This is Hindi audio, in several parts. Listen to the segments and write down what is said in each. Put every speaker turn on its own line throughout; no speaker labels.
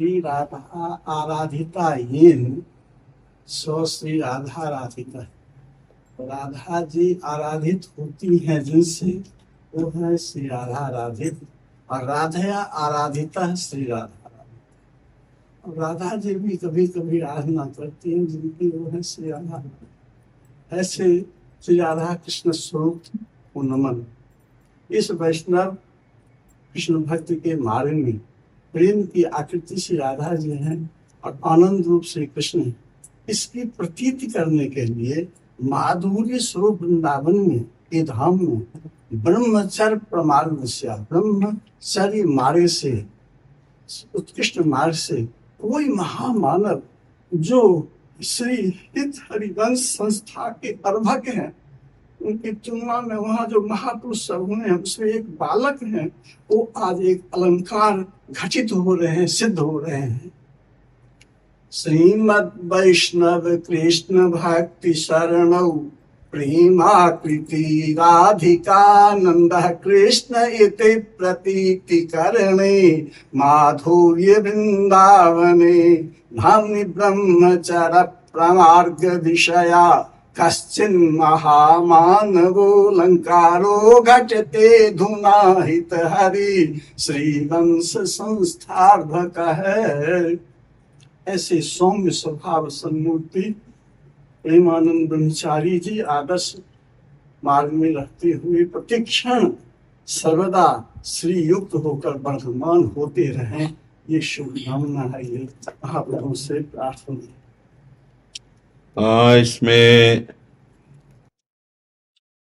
श्री राधा आराधिता येन सो श्री राधा आराधिता राधा जी आराधित होती है जिनसे, वो है श्री राधा आराधित और राधा आराधिता है श्री राधा और राधा जी भी कभी कभी आराधना करती हैं, जिनकी वो है श्री राधा ऐसे श्री राधा कृष्ण स्वरूप को नमन। इस वैष्णव कृष्ण भक्त के मार्ग में प्रेम की आकृति से राधा जी हैं और आनंद रूप श्री कृष्ण हैं। इसकी प्रतीति करने के लिए माधुर्य स्वरूप वृंदावन में ये धाम में ब्रह्मचर्य प्रमाण ब्रह्मचर्य मार्ग से, उत्कृष्ट मार्ग से कोई महामानव जो श्री हित हरिवंश संस्था के अर्भक हैं, उनकी तुलना में वहाँ जो महापुरुष सब हुए हैं, उसमें एक बालक हैं, वो आज एक अलंकार घटित हो रहे हैं, सिद्ध हो रहे हैं। श्रीमद वैष्णव कृष्ण भक्ति शरण प्रेमाकृति राधिकानंद कृष्ण इति प्रतीति करणे माधुर्य वृंदावने धामनि ब्रह्मचर प्रमार्ग दिशया कश्चिन् महामानवो लङ्कारो घटते धुना हित हरि, श्रीवंश संस्थार्भक है। ऐसे सौम्य स्वभाव सन्मूर्ति प्रेमानंद ब्रह्मचारी जी आदर्श मार्ग में रहते हुए प्रतिक्षण सर्वदा श्री युक्त होकर वर्धमान होते रहें। ये शुभकामना है, ये महाप्रभु से प्रार्थना।
इसमें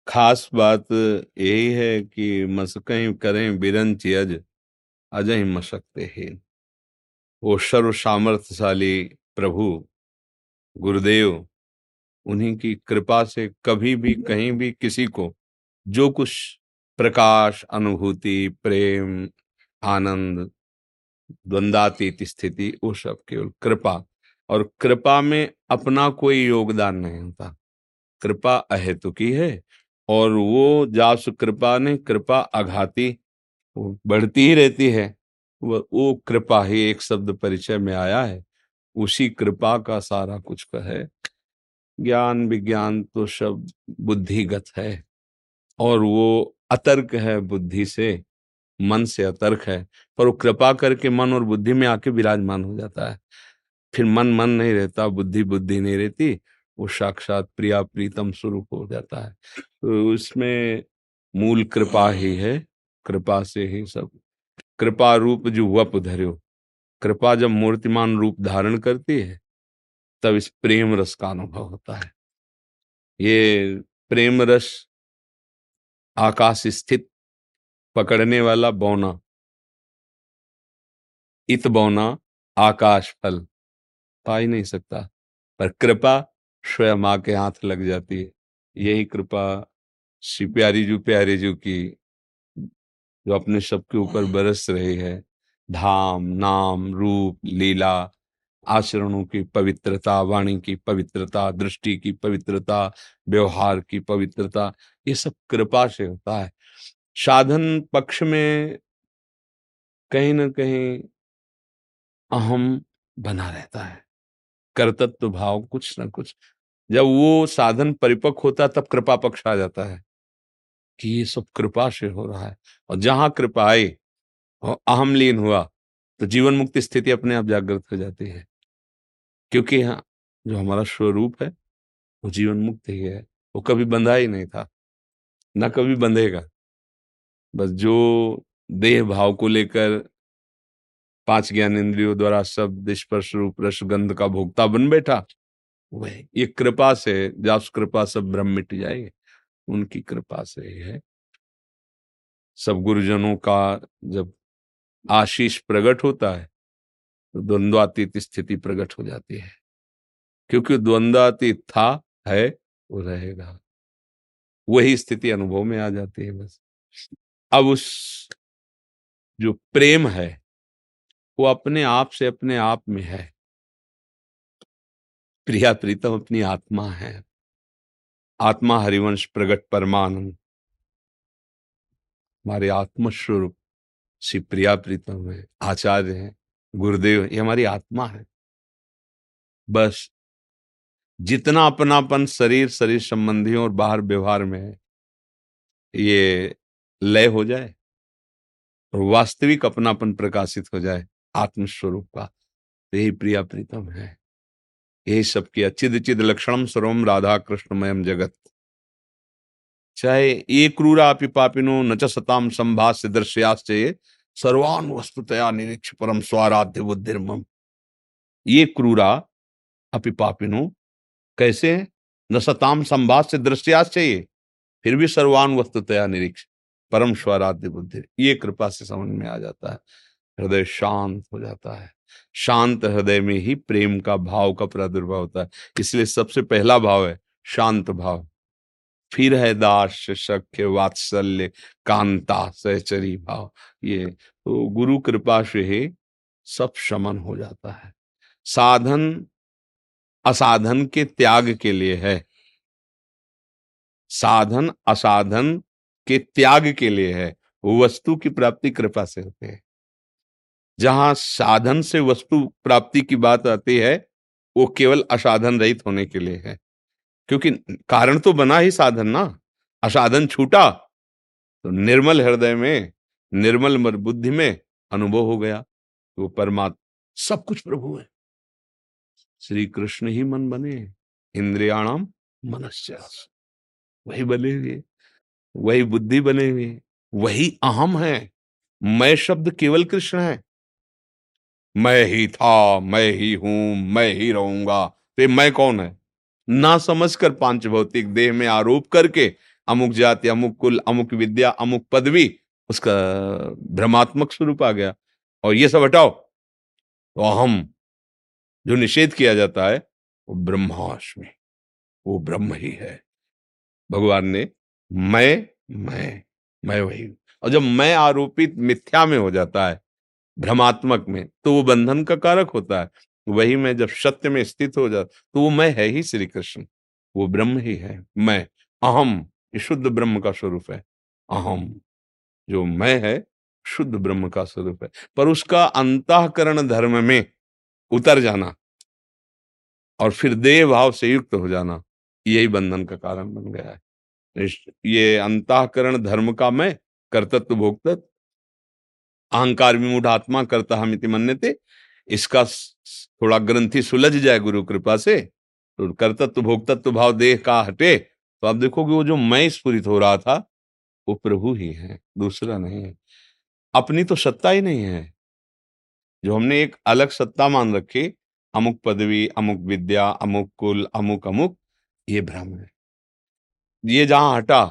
खास बात यही है कि मसकें करें बिरन चियज अजय मशकते हीन वो सर्व सामर्थ्यशाली प्रभु, गुरुदेव, उन्हीं की कृपा से कभी भी, कहीं भी किसी को जो कुछ प्रकाश, अनुभूति, प्रेम, आनंद, द्वंदातीत स्थिति, वो सब केवल कृपा और कृपा में अपना कोई योगदान नहीं होता। कृपा अहेतुकी है और वो जास कृपा ने कृपा आघाती बढ़ती ही रहती है। वो वो कृपा ही एक शब्द परिचय में आया है। उसी कृपा का सारा कुछ का है। ज्ञान विज्ञान तो शब्द बुद्धिगत है और वो अतर्क है बुद्धि से, मन से अतर्क है। पर वो कृपा करके मन और बुद्धि में आके विराजमान हो जाता है। फिर मन मन नहीं रहता, बुद्धि बुद्धि नहीं रहती, वो साक्षात प्रिया, प्रीतम स्वरूप हो जाता है। तो उसमें मूल कृपा ही है, कृपा से ही सब। कृपा रूप जो वप धर्यो कृपा जब मूर्तिमान रूप धारण करती है, तब इस प्रेम रस का अनुभव होता है। ये प्रेम रस आकाश स्थित पकड़ने वाला बौना, इत बौना आकाश फल। पा ही नहीं सकता। पर कृपा स्वयं माँ के हाथ लग जाती है। यही कृपा श्री प्यारी जू प्यारे जू की, जो अपने सबके ऊपर बरस रही है। धाम, नाम, रूप, लीला, आचरणों की पवित्रता, वाणी की पवित्रता, दृष्टि की पवित्रता, व्यवहार की पवित्रता, ये सब कृपा से होता है। साधन पक्ष में कहीं ना कहीं अहम बना रहता है। कर्तत्व भाव कुछ ना कुछ। जब वो साधन परिपक्व होता है, तब कृपा पक्ष आ जाता है कि ये सब कृपा से हो रहा है। और जहाँ कृपा आई और अहम लीन हुआ तो जीवन मुक्ति स्थिति अपने आप जागृत हो जाती है। क्योंकि यहाँ जो हमारा स्वरूप है, वो जीवन मुक्त ही है। वो कभी बंधा ही नहीं था, ना कभी बंधेगा। बस जो देह भाव को लेकर पाँच ज्ञान इंद्रियों द्वारा शब्द स्पर्श रूप रस गंध का भोक्ता बन बैठा। वह, ये कृपा से जब कृपा सब भ्रम मिट जाएँगे। उनकी कृपा से ही है। सब गुरुजनों का जब आशीष प्रकट होता है तो द्वंद्वातीत स्थिति प्रकट हो जाती है। क्योंकि द्वंद्वातीत था, है, वो रहेगा। वही स्थिति अनुभव में आ जाती है बस। अब उस जो प्रेम है वो अपने आप से अपने आप में है। प्रिया प्रीतम अपनी आत्मा है। आत्मा हरिवंश प्रगट परमानंद। हमारे आत्मस्वरूप श्री प्रिया प्रीतम है, आचार्य है, गुरुदेव ये हमारी आत्मा है। बस जितना अपनापन शरीर शरीर संबंधियों और बाहर व्यवहार में है, ये लय हो जाए और वास्तविक अपनापन प्रकाशित हो जाए आत्मस्वरूप। का तो यही प्रिया प्रीतम, है। यही सबके अचिद चिद लक्षणम सर्वम राधा कृष्णमयम जगत। चाहे ये क्रूरा पापिनो न च सताम संभाष्य दृश्याश्चय सर्वान वस्तुतया निरीक्ष परम स्वाराध्य बुद्धिर्मम। ये क्रूरा अपि पापिनो कैसे? न सताम संभाष्य दृश्याश्चय फिर भी सर्वान वस्तुतया निरीक्ष, परम स्वराध्य बुद्धि ये कृपा से समझ में आ जाता है। हृदय शांत हो जाता है। शांत हृदय में ही प्रेम का भाव का प्रादुर्भाव होता है। इसलिए सबसे पहला भाव है शांत भाव। फिर है दास शक्य वात्सल्य कांता सहचरी भाव। ये तो गुरु कृपा से ही सब शमन हो जाता है। साधन, असाधन के त्याग के लिए है। साधन, असाधन के त्याग के लिए है। वस्तु की प्राप्ति कृपा से होते हैं। जहाँ साधन से वस्तु प्राप्ति की बात आती है, वो केवल असाधन रहित होने के लिए है। क्योंकि कारण तो बना ही साधन ना। असाधन छूटा तो निर्मल हृदय में, निर्मल बुद्धि में अनुभव हो गया। वो परमात्मा, सब कुछ प्रभु है। श्री कृष्ण ही मन बने, इंद्रियाणाम मनस्यास वही बने हुए, वही बुद्धि बने हुए, वही अहम है। मैं शब्द केवल कृष्ण है। मैं ही था, मैं ही हूँ, मैं ही रहूँगा। तो मैं कौन है? ना समझकर पाँच भौतिक देह में आरोप करके अमुक जाति, अमुक कुल, अमुक विद्या, अमुक पदवी, उसका भ्रमात्मक स्वरूप आ गया। और ये सब हटाओ। तो अहम जो निषेध किया जाता है, वो ब्रह्माष्टमी, वो ब्रह्म ही है। भगवान ने मैं मैं मैं वही और जब मैं आरोपित मिथ्या में हो जाता है भ्रमात्मक में तो वो बंधन का कारक होता है। वही मैं जब सत्य में स्थित हो जाता तो वो मैं है ही श्री कृष्ण। वो ब्रह्म ही है, मैं, अहम शुद्ध ब्रह्म का स्वरूप है, अहम, जो मैं है, शुद्ध ब्रह्म का स्वरूप है। पर उसका अंतकरण धर्म में उतर जाना और फिर देह भाव से युक्त हो जाना, यही बंधन का कारण बन गया है। ये अंतकरण धर्म का मैं कर्तत्व भोक्तत्व अहंकार विमूढ़ आत्मा करता हम इति मन्यते। इसका थोड़ा ग्रंथि सुलझ जाए गुरु कृपा से। तो कर्तत्व, भोक्तत्व भाव देह का हटे। तो आप देखोगे वो जो मैं स्फुरित हो रहा था, वो प्रभु ही है, दूसरा नहीं है। अपनी तो सत्ता ही नहीं है। जो हमने एक अलग सत्ता मान रखी, अमुक पदवी, अमुक विद्या, अमुक कुल, अमुक अमुक, ये भ्रम है। ये जहाँ हटा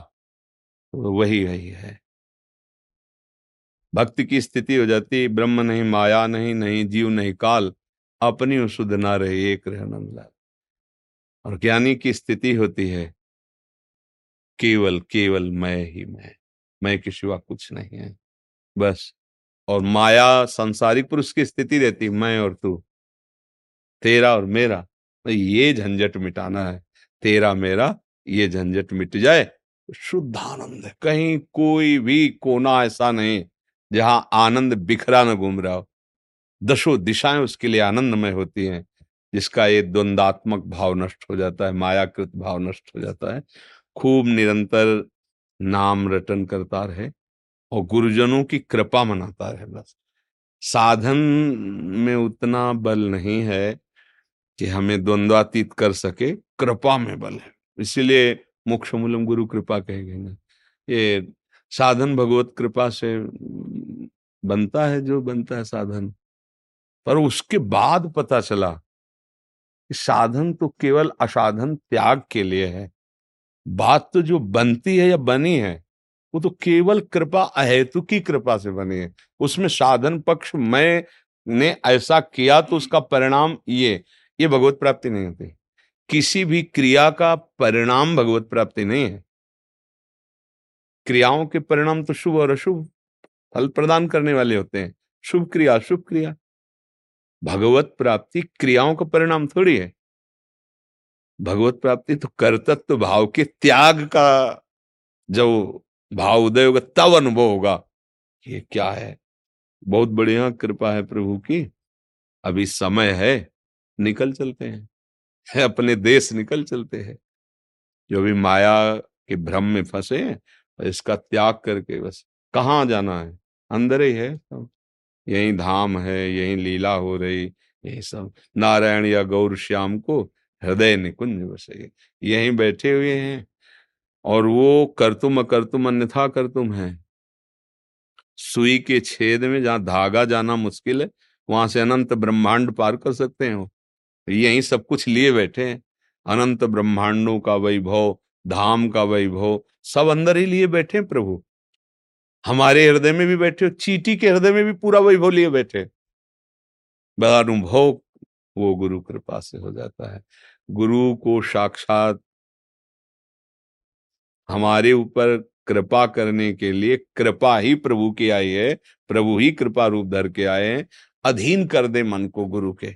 तो वही वही है। भक्ति की स्थिति हो जाती, ब्रह्म नहीं, माया नहीं नहीं जीव नहीं, काल, अपनी शुद्ध ना रहे, एक रहे और ज्ञानी की स्थिति होती है, केवल केवल मैं ही मैं मैं के सिवा कुछ नहीं है। बस, और माया संसारिक पुरुष की स्थिति रहती, मैं और तू। तेरा और मेरा, ये झंझट मिटाना है, तेरा, मेरा, ये झंझट मिट जाए शुद्ध आनंद कहीं कोई भी कोना ऐसा नहीं। जहाँ आनंद बिखरा न घूम रहा हो। दशो दिशाएँ उसके लिए आनंदमय होती हैं, जिसका ये द्वंदात्मक भाव नष्ट हो जाता है, मायाकृत भाव नष्ट हो जाता है। खूब निरंतर नाम रटन करता रहे और गुरुजनों की कृपा मनाता रहे बस। साधन में उतना बल नहीं है कि हमें द्वंद्वातीत कर सके, कृपा में बल है। इसीलिए मोक्ष मूलम गुरु कृपा कहे गए ये साधन भगवत कृपा से बनता है, जो बनता है साधन। पर उसके बाद पता चला कि साधन तो केवल असाधन त्याग के लिए है। बात तो जो बनती है या बनी है, वो तो केवल कृपा, अहेतु की कृपा से बनी है। उसमें साधन पक्ष मैं, ने ऐसा किया तो उसका परिणाम ये ये भगवत प्राप्ति नहीं होती। किसी भी क्रिया का परिणाम भगवत प्राप्ति नहीं है। क्रियाओं के परिणाम तो शुभ और अशुभ फल प्रदान करने वाले होते हैं। शुभ क्रिया, अशुभ क्रिया। भगवत प्राप्ति क्रियाओं का परिणाम थोड़ी है। भगवत प्राप्ति तो कर्तत्व भाव के त्याग का जब भाव उदय होगा, तब अनुभव होगा। ये क्या है? बहुत बढ़िया कृपा है प्रभु की। अभी समय है, निकल चलते हैं। अपने देश निकल चलते हैं। जो भी माया के भ्रम में फंसे हैं इसका त्याग करके बस, कहाँ जाना है? अंदर ही है सब। यही धाम है, यही लीला हो रही, यही सब। नारायण या गौर श्याम को हृदय निकुंज बसे यहीं बैठे हुए हैं और वो करतुम अकर्तुम अन्यथा करतुम है। सुई के छेद में जहाँ धागा जाना मुश्किल है, वहाँ से अनंत ब्रह्मांड पार कर सकते हैं यही सब कुछ लिए बैठे हैं। अनंत ब्रह्मांडों का वैभव धाम का वैभव, सब अंदर ही लिए बैठे प्रभु। हमारे हृदय में भी बैठे हो, चीटी के हृदय में भी पूरा वैभव लिए बैठे बड़ा अनुभव, वो गुरु कृपा से हो जाता है। गुरु को साक्षात हमारे ऊपर कृपा करने के लिए कृपा ही प्रभु की आई है, प्रभु ही कृपा रूप धर के आए अधीन कर दे मन को गुरु के।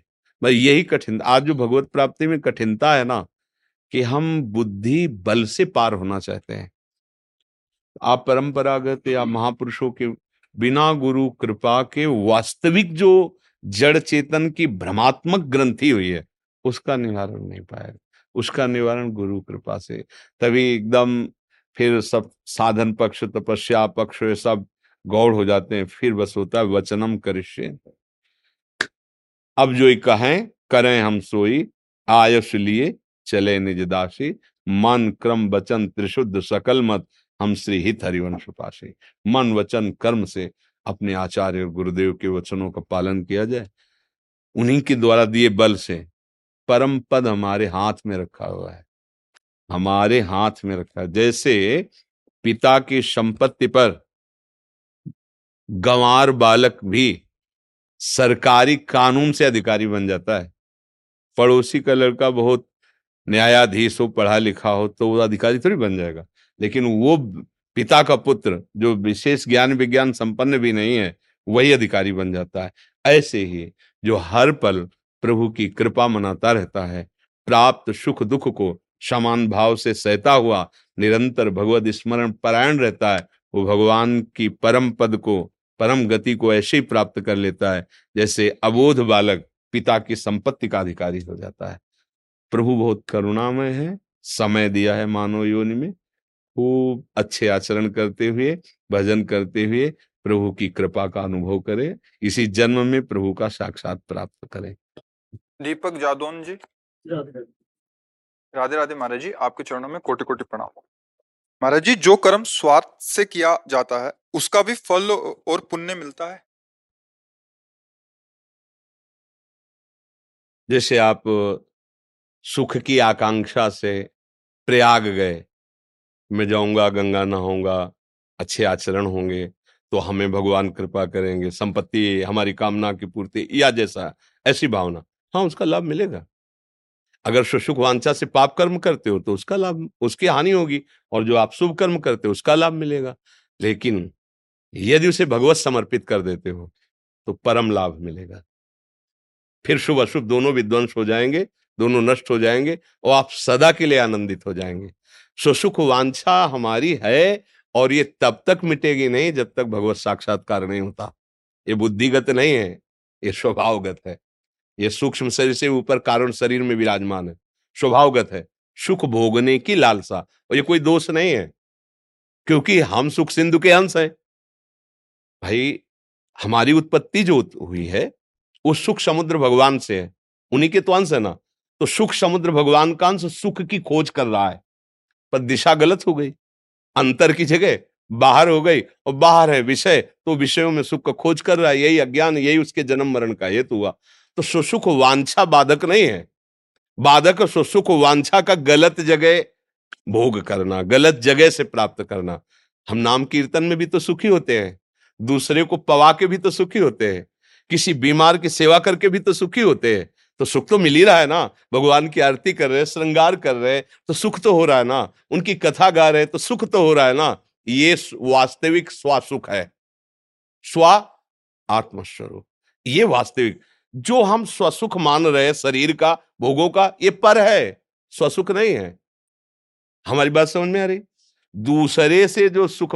भाई यही कठिन, आज जो भगवत प्राप्ति में कठिनता है ना कि हम बुद्धि बल से पार होना चाहते हैं। आप परंपरागत या महापुरुषों के बिना गुरु कृपा के वास्तविक जो जड़ चेतन की भ्रमात्मक ग्रंथि हुई है उसका निवारण नहीं पाएगा उसका निवारण गुरु कृपा से। तभी एकदम फिर सब साधन पक्ष तपस्या पक्ष ये सब गौड़ हो जाते हैं। फिर बस होता है वचनम करिष्य। अब जो कहें करें हम सोई आयस लिए चले निज दासी मन क्रम वचन त्रिशुद्ध सकल मत, हम श्री हित हरिवंश पाशे मन वचन कर्म से अपने आचार्य और गुरुदेव के वचनों का पालन किया जाए। उन्हीं के द्वारा दिए बल से परम पद हमारे हाथ में रखा हुआ है। हमारे हाथ में रखा जैसे पिता की संपत्ति पर गंवार बालक भी सरकारी कानून से अधिकारी बन जाता है। पड़ोसी का लड़का बहुत न्यायाधीश हो, पढ़ा लिखा हो तो वो अधिकारी थोड़ी बन जाएगा। लेकिन वो पिता का पुत्र, जो विशेष ज्ञान विज्ञान संपन्न भी नहीं है, वही अधिकारी बन जाता है। ऐसे ही जो हर पल प्रभु की कृपा मनाता रहता है, प्राप्त सुख दुख को समान भाव से सहता हुआ, निरंतर भगवत स्मरण परायण रहता है, वो भगवान की परम पद को, परम गति को ऐसे ही प्राप्त कर लेता है, जैसे अबोध बालक पिता की संपत्ति का अधिकारी हो जाता है। प्रभु बहुत करुणामय है समय दिया है मानव योनि में। खूब अच्छे आचरण करते हुए भजन करते हुए प्रभु की कृपा का अनुभव करें इसी जन्म में प्रभु का साक्षात प्राप्त करें।
दीपक जादौन जी। राधे राधे। महाराज जी आपके चरणों में कोटि कोटि प्रणाम। महाराज जी जो कर्म स्वार्थ से किया जाता है उसका भी फल और पुण्य मिलता है?
जैसे आप सुख की आकांक्षा से प्रयाग गए। मैं जाऊँगा, गंगा नहाऊँगा, अच्छे आचरण होंगे तो हमें भगवान कृपा करेंगे, संपत्ति, हमारी कामना की पूर्ति, या जैसा, ऐसी भावना। हाँ उसका लाभ मिलेगा। अगर सुसुख वांछा से पाप कर्म करते हो तो उसका लाभ, उसकी हानि होगी, और जो आप शुभ कर्म करते हो, उसका लाभ मिलेगा। लेकिन यदि उसे भगवत समर्पित कर देते हो तो परम लाभ मिलेगा। फिर शुभ अशुभ दोनों विध्वंस हो जाएँगे दोनों नष्ट हो जाएँगे और आप सदा के लिए आनंदित हो जाएँगे। सुसुख वांछा हमारी है और ये तब तक मिटेगी नहीं जब तक भगवत साक्षात्कार नहीं होता। ये बुद्धिगत नहीं है, ये स्वभावगत है। ये सूक्ष्म शरीर से ऊपर कारण शरीर में विराजमान है। स्वभावगत है। सुख भोगने की लालसा। और ये कोई दोष नहीं है, क्योंकि हम सुख सिंधु के अंश हैं। भाई, हमारी उत्पत्ति जो हुई है, वो सुख समुद्र भगवान से है। उन्हीं के तो अंश है ना। तो सुख समुद्र भगवान का अंश सुख की खोज कर रहा है। पर दिशा गलत हो गई, अंतर की जगह बाहर हो गई और बाहर है विषय तो विषयों में सुख का खोज कर रहा है, यही अज्ञान, यही उसके जन्म मरण का हेतु हुआ। तो सुसुख वांछा बाधक नहीं है। बाधक सुसुख वांछा का गलत जगह भोग करना, गलत जगह से प्राप्त करना। हम नाम कीर्तन में भी तो सुखी होते हैं, दूसरे को पवा के भी तो सुखी होते हैं, किसी बीमार की सेवा करके भी तो सुखी होते हैं। तो सुख तो मिल ही रहा है ना? भगवान की आरती कर रहे श्रृंगार कर रहे हैं तो सुख तो हो रहा है ना? उनकी कथा गा रहे तो सुख तो हो रहा है ना? ये वास्तविक स्वासुख है। स्व, आत्मस्वरूप। ये वास्तविक। जो हम स्वसुख मान रहे हैं शरीर का, भोगों का, ये पर है। स्वसुख नहीं है। हमारी बात समझ में आ रही? दूसरे से जो सुख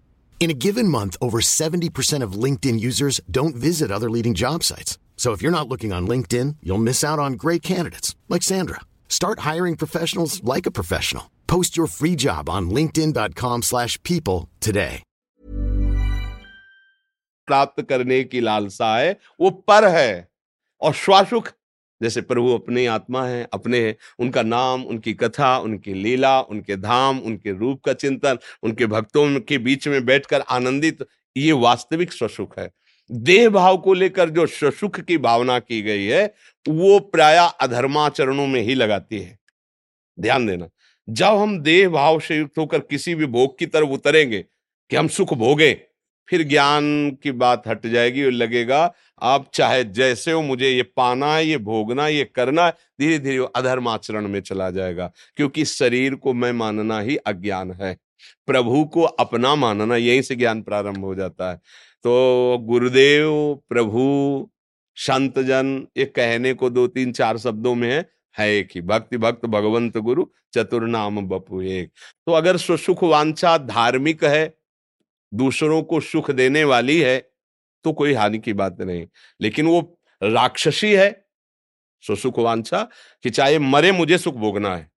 In a given month, over 70% of LinkedIn users don't visit other leading job sites. So if you're not looking on LinkedIn, you'll miss out on great candidates like Sandra. Start hiring professionals like a professional. Post your free job on linkedin.com/people today.
प्राप्त करने की लालसा है वो पर है और श्वासुख जैसे प्रभु अपनी आत्मा है, अपने है, उनका नाम, उनकी कथा, उनकी लीला, उनके धाम, उनके रूप का चिंतन, उनके भक्तों के बीच में बैठकर आनंदित, ये वास्तविक स्वसुख है। देह भाव को लेकर जो स्वसुख की भावना की गई है, वो प्राय अधर्माचरणों में ही लगाती है। ध्यान देना, जब हम देह भाव से युक्त होकर किसी भी भोग की तरफ़ उतरेंगे, कि हम सुख भोगे, फिर ज्ञान की बात हट जाएगी और लगेगा आप चाहे जैसे हो, मुझे ये पाना है, ये भोगना है, ये करना है धीरे धीरे अधर्म आचरण में चला जाएगा, क्योंकि शरीर को मैं मानना ही अज्ञान है। प्रभु को अपना मानना, यहीं से ज्ञान प्रारंभ हो जाता है। तो गुरुदेव, प्रभु संत जन, ये कहने को दो तीन चार शब्दों में है है एक ही, भक्ति भक्त, भगवंत गुरु चतुर नाम बपु एक। तो अगर सुसुख वांछा धार्मिक है, दूसरों को सुख देने वाली है तो कोई हानि की बात नहीं। लेकिन वो राक्षसी है, सो सुख वांछा कि चाहे मरे मुझे सुख भोगना है,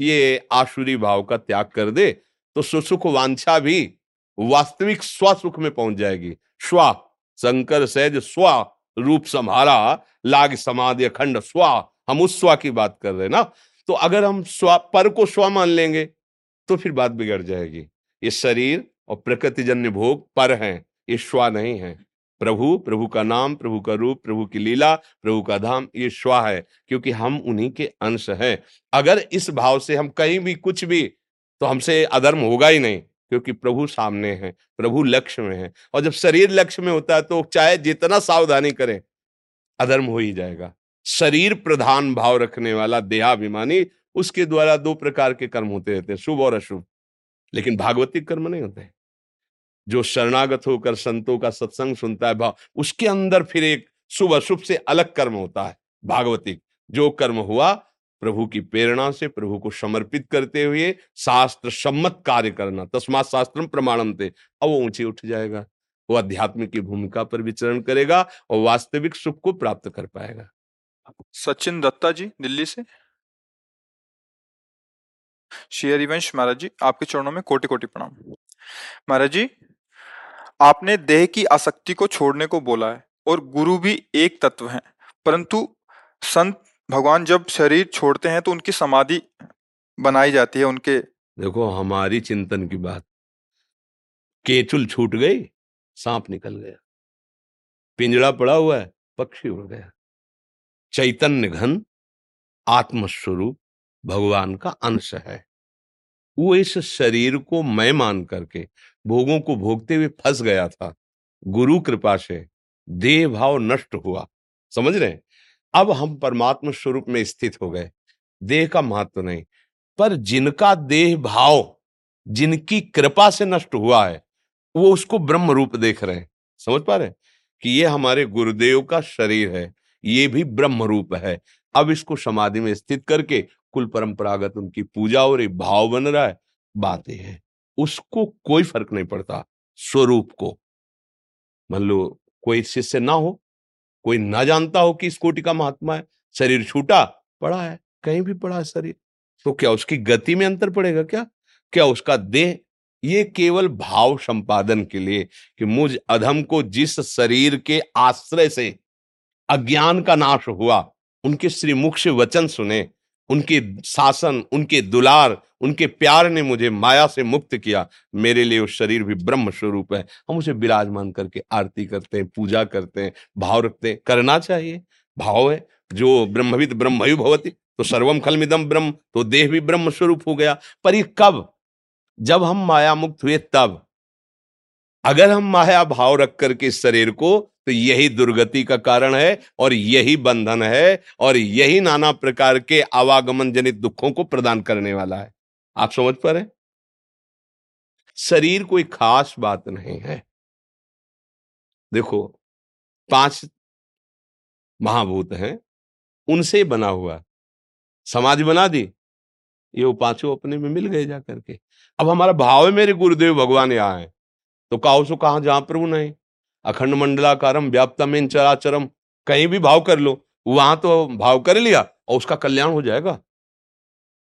ये आशुरी भाव का त्याग कर दे तो सुसुख वांछा भी वास्तविक स्व सुख में पहुँच जाएगी। स्वा शंकर सहज, स्व, रूप संहारा लाग समाधि अखंड स्व, हम उस स्व की बात कर रहे हैं ना? तो अगर हम स्व, पर को स्व मान लेंगे तो फिर बात बिगड़ जाएगी। ये शरीर और प्रकृति जन्य भोग पर हैं, ये स्व नहीं है। प्रभु प्रभु का नाम, प्रभु का रूप, प्रभु की लीला, प्रभु का धाम, ये स्वा है, क्योंकि हम उन्हीं के अंश हैं। अगर इस भाव से हम कहीं भी कुछ भी तो हमसे अधर्म होगा ही नहीं, क्योंकि प्रभु सामने हैं, प्रभु लक्ष्य में है। और जब शरीर लक्ष्य में होता है तो चाहे जितना सावधानी करें, अधर्म हो ही जाएगा। शरीर प्रधान भाव रखने वाला देहाभिमानी, उसके द्वारा दो प्रकार के कर्म होते रहते हैं, शुभ और अशुभ। लेकिन भागवतिक कर्म नहीं होते। जो शरणागत होकर संतों का सत्संग सुनता है, भाव, उसके अंदर फिर एक शुभ अशुभ से अलग कर्म होता है भागवतिक जो कर्म हुआ, प्रभु की प्रेरणा से, प्रभु को समर्पित करते हुए शास्त्र सम्मत कार्य करना, तस्मात शास्त्र प्रमाणम थे अब वो ऊँचे उठ जाएगा, वो अध्यात्म की भूमिका पर विचरण करेगा और वास्तविक सुख को प्राप्त कर पाएगा।
सचिन दत्ता जी, दिल्ली से? श्री हरिवंश महाराज जी, आपके चरणों में कोटि कोटि प्रणाम। महाराज जी आपने देह की आसक्ति को छोड़ने को बोला है, और गुरु भी एक तत्व है। परंतु संत भगवान जब शरीर छोड़ते हैं तो उनकी समाधि बनाई जाती है, उनके
देखो, हमारी चिंतन की बात। केचुल छूट गई, सांप निकल गया। पिंजड़ा पड़ा हुआ है, पक्षी उड़ गया। चैतन्य घन, आत्मस्वरूप, भगवान का अंश है। वो इस शरीर को मैं मान करके भोगों को भोगते हुए फंस गया था। गुरु कृपा से देह भाव नष्ट हुआ। समझ रहे अब हम परमात्मा स्वरूप में स्थित हो गए। देह का महत्व नहीं। पर जिनका देह भाव, जिनकी कृपा से नष्ट हुआ है, वो उसको ब्रह्म रूप देख रहे हैं। समझ पा रहे हैं? कि ये हमारे गुरुदेव का शरीर है, ये भी ब्रह्म रूप है। अब इसको समाधि में स्थित करके कुल परंपरागत उनकी पूजा और भाव बन रहा है, बातें हैं। उसको कोई फ़र्क नहीं पड़ता, स्वरूप को। मान लो, कोई शिष्य ना हो, कोई ना जानता हो कि इस कोटि का महात्मा है, शरीर छूटा, पड़ा है, कहीं भी पड़ा है शरीर तो क्या उसकी गति में अंतर पड़ेगा क्या? क्या उसका देह? ये केवल भाव संपादन के लिए कि मुझ अधम को जिस शरीर के आश्रय से अज्ञान का नाश हुआ, उनके श्रीमुख से वचन सुने उनके शासन, उनके दुलार, उनके प्यार ने मुझे माया से मुक्त किया। मेरे लिए वो शरीर भी ब्रह्म स्वरूप है। हम उसे विराजमान करके आरती करते हैं, पूजा करते हैं, भाव रखते हैं। करना चाहिए। भाव है। जो ब्रह्मविद ब्रह्मयु भवती तो सर्वम खलमिदम ब्रह्म तो देह भी ब्रह्म स्वरूप हो गया। पर ये कब? जब हम माया मुक्त हुए तब। अगर हम माया भाव रख करके शरीर को तो यही दुर्गति का कारण है और यही बंधन है और यही नाना प्रकार के आवागमन जनित दुखों को प्रदान करने वाला है। आप समझ पा रहे शरीर कोई खास बात नहीं है। देखो, पाँच महाभूत हैं, उनसे बना हुआ समाज बना दी, ये वो पाँचों अपने में मिल गए जा करके। अब हमारा भाव है, मेरे गुरुदेव भगवान यहाँ है तो काहो सो कहा जहाँ प्रभु नहीं? अखंड मंडलाकारम व्याप्तम चराचरम कहीं भी भाव कर लो, वहाँ तो भाव कर लिया और उसका कल्याण हो जाएगा।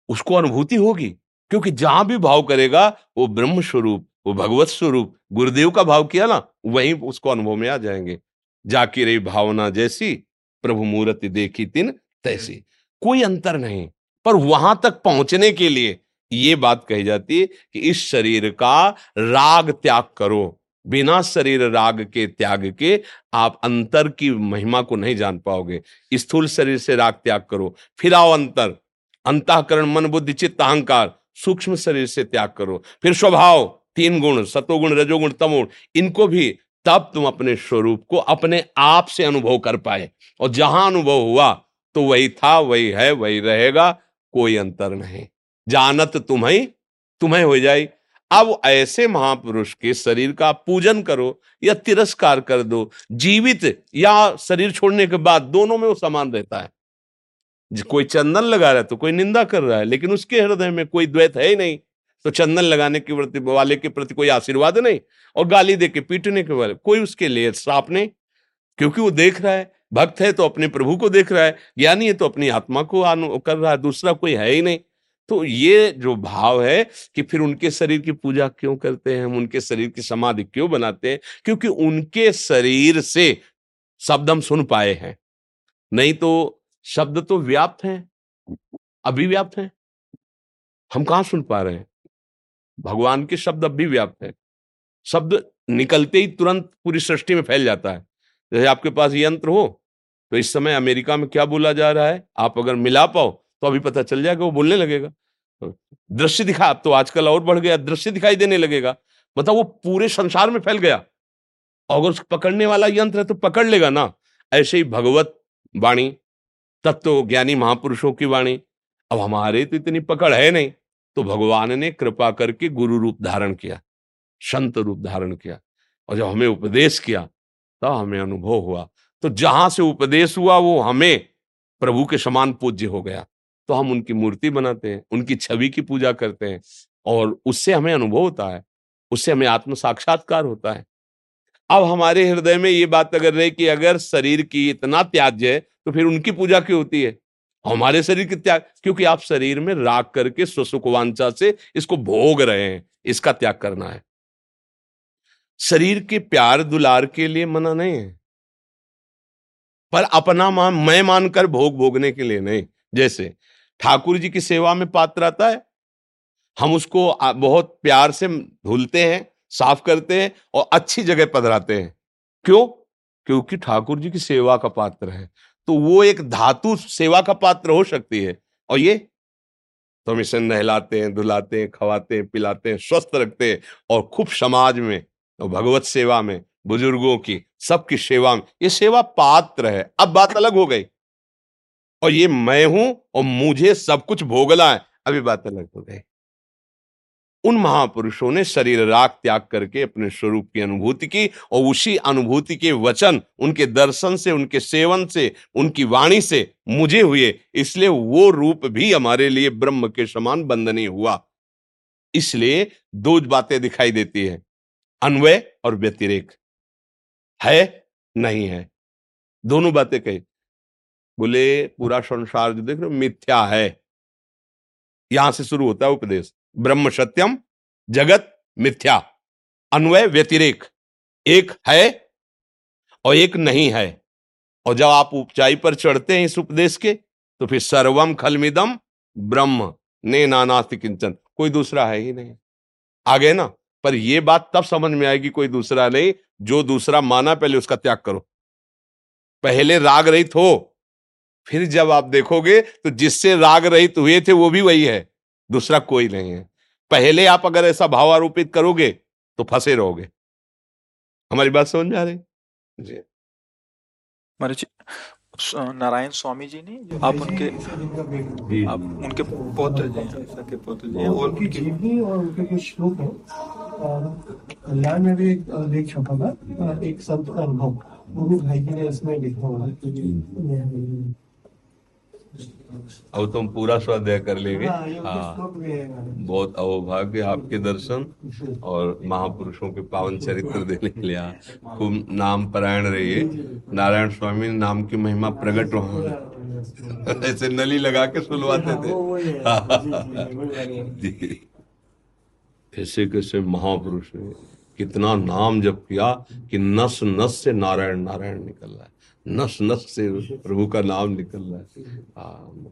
उसको अनुभूति होगी, क्योंकि जहाँ भी भाव करेगा, वो ब्रह्म स्वरूप वो भगवत स्वरूप, गुरुदेव का भाव किया ना, वहीं उसको अनुभव में आ जाएँगे। जाकी रही भावना जैसी, प्रभु मूर्ति देखी तिन, तैसी। कोई अंतर नहीं, पर वहाँ तक पहुँचने के लिए ये बात कही जाती है कि इस शरीर का राग त्याग करो। बिना शरीर राग के, त्याग के आप अंतर की महिमा को नहीं जान पाओगे। स्थूल शरीर से राग त्याग करो, फिर आओ अंतर। अंतकरण, मन, बुद्धि, चित्त, अहंकार, सूक्ष्म शरीर से त्याग करो। फिर स्वभाव, तीन गुण, सतोगुण, रजोगुण, तमोगुण, इनको भी तब तुम अपने स्वरूप को अपने आप से अनुभव कर पाए। और जहाँ अनुभव हुआ तो वही था, वही है, वही रहेगा, कोई अंतर नहीं। जानत तुम्हें तुम्हें हो जाए। अब ऐसे महापुरुष के शरीर का पूजन करो या तिरस्कार कर दो, जीवित या शरीर छोड़ने के बाद दोनों में वो समान रहता है। कोई चंदन लगा रहा है तो कोई निंदा कर रहा है, लेकिन उसके हृदय में कोई द्वैत है ही नहीं। तो चंदन लगाने के प्रति, वाले के प्रति कोई आशीर्वाद नहीं और गाली दे के, पीटने के वाले, कोई उसके लिए श्राप नहीं, क्योंकि वो देख रहा है, भक्त है तो अपने प्रभु को देख रहा है, ज्ञानी है तो अपनी आत्मा को कर रहा है, दूसरा कोई है ही नहीं। तो ये जो भाव है कि फिर उनके शरीर की पूजा क्यों करते हैं, हम उनके शरीर की समाधि क्यों बनाते हैं? क्योंकि उनके शरीर से शब्द हम सुन पाए हैं। नहीं तो शब्द तो व्याप्त हैं अभी व्याप्त हैं। हम कहाँ सुन पा रहे हैं? भगवान के शब्द अब भी व्याप्त हैं। शब्द निकलते ही तुरंत पूरी सृष्टि में फैल जाता है। जैसे आपके पास यंत्र हो तो इस समय अमेरिका में क्या बोला जा रहा है? आप अगर मिला पाओ तो अभी पता चल जाएगा, वो बोलने लगेगा। दृश्य दिखा, अब तो आजकल और बढ़ गया, दृश्य दिखाई देने लगेगा। मतलब वो पूरे संसार में फैल गया। अगर पकड़ने वाला यंत्र है तो पकड़ लेगा ना। ऐसे ही भगवत वाणी, तत्व, ज्ञानी, महापुरुषों की वाणी। अब हमारे तो इतनी पकड़ है नहीं तो भगवान ने कृपा करके गुरु रूप धारण किया, संत रूप धारण किया। और जब हमें उपदेश किया, तब तो हमें अनुभव हुआ। तो जहाँ से उपदेश हुआ, वो हमें प्रभु के समान पूज्य हो गया। तो हम उनकी मूर्ति बनाते हैं, उनकी छवि की पूजा करते हैं और उससे हमें अनुभव होता है, उससे हमें आत्म साक्षात्कार होता है। अब हमारे हृदय में ये बात अगर रहे कि अगर शरीर की इतना त्याज्य है तो फिर उनकी पूजा क्यों होती है? हमारे शरीर की त्याग, क्योंकि आप शरीर में राग करके स्वसुखवांचा से इसको भोग रहे हैं, इसका त्याग करना है। शरीर के प्यार दुलार के लिए मना नहीं है। पर अपना मान, मैं मानकर भोग भोगने के लिए नहीं, जैसे ठाकुर जी की सेवा में पात्र आता है। हम उसको बहुत प्यार से धुलते हैं, साफ़ करते हैं और अच्छी जगह पधराते हैं। क्यों? क्योंकि ठाकुर जी की सेवा का पात्र है। तो वो एक धातु सेवा का पात्र हो सकती है। और ये तो हम इसे नहलाते हैं, धुलाते हैं, खवाते हैं, पिलाते हैं, स्वस्थ रखते हैं और खूब समाज में और भगवत सेवा में, बुज़ुर्गों की, सबकी सेवा में, ये सेवा पात्र है। अब बात अलग हो गई। और ये मैं हूँ और मुझे सब कुछ भोगला है अभी बात अलग हो गई। उन महापुरुषों ने शरीर राग त्याग करके अपने स्वरूप की अनुभूति की और उसी अनुभूति के वचन, उनके दर्शन से, उनके सेवन से, उनकी वाणी से मुझे हुए, इसलिए वो रूप भी हमारे लिए ब्रह्म के समान बंदनीय हुआ। इसलिए दो बातें दिखाई देती है, अन्वय और व्यतिरेक। है, नहीं है। दोनों बातें कही। बोले, पूरा संसार जो देख रहे मिथ्या है। यहाँ से शुरू होता है उपदेश। ब्रह्म सत्यम, जगत मिथ्या। अन्वय व्यतिरेक। एक है और एक नहीं है। और जब आप ऊंचाई पर चढ़ते हैं इस उपदेश के तो फिर सर्वम खलमिदम ब्रह्म। ने नानास्ति किंचन। कोई दूसरा है ही नहीं। आगे ना? पर यह बात तब समझ में आएगी कोई दूसरा नहीं। जो दूसरा माना, पहले उसका त्याग करो। पहले राग रहित हो। फिर जब आप देखोगे तो जिससे राग रहित हुए थे वो भी वही है दूसरा कोई नहीं है। पहले आप अगर ऐसा भाव आरोपित करोगे तो फंसे रहोगे। हमारी बात समझ में आ रही? जी।
नारायण स्वामी जी ने जो आप उनके आप उनके पौत्र जी हैं। पौत्र जी और उनकी जीवनी और उनके कुछ श्लोक हैं
कल्याण में भी एक लेख छपा था एक संत का अनुभव। भी भाई जी ने इसमें लिखा हुआ है।
अब तुम पूरा स्वाध्याय कर लेंगे। हाँ, हाँ। बहुत अवभाग्य आपके दर्शन और महापुरुषों के पावन चरित्र देने के लिए खूब नाम परायण रहिए। नारायण स्वामी नाम की महिमा प्रकट वहाँ ऐसे नली लगा के सुलवाते थे। ऐसे कैसे महापुरुष ने कितना नाम जब किया कि नस नस से नारायण नारायण निकल रहा है। नस नस से प्रभु का नाम निकल रहा है। हाँ।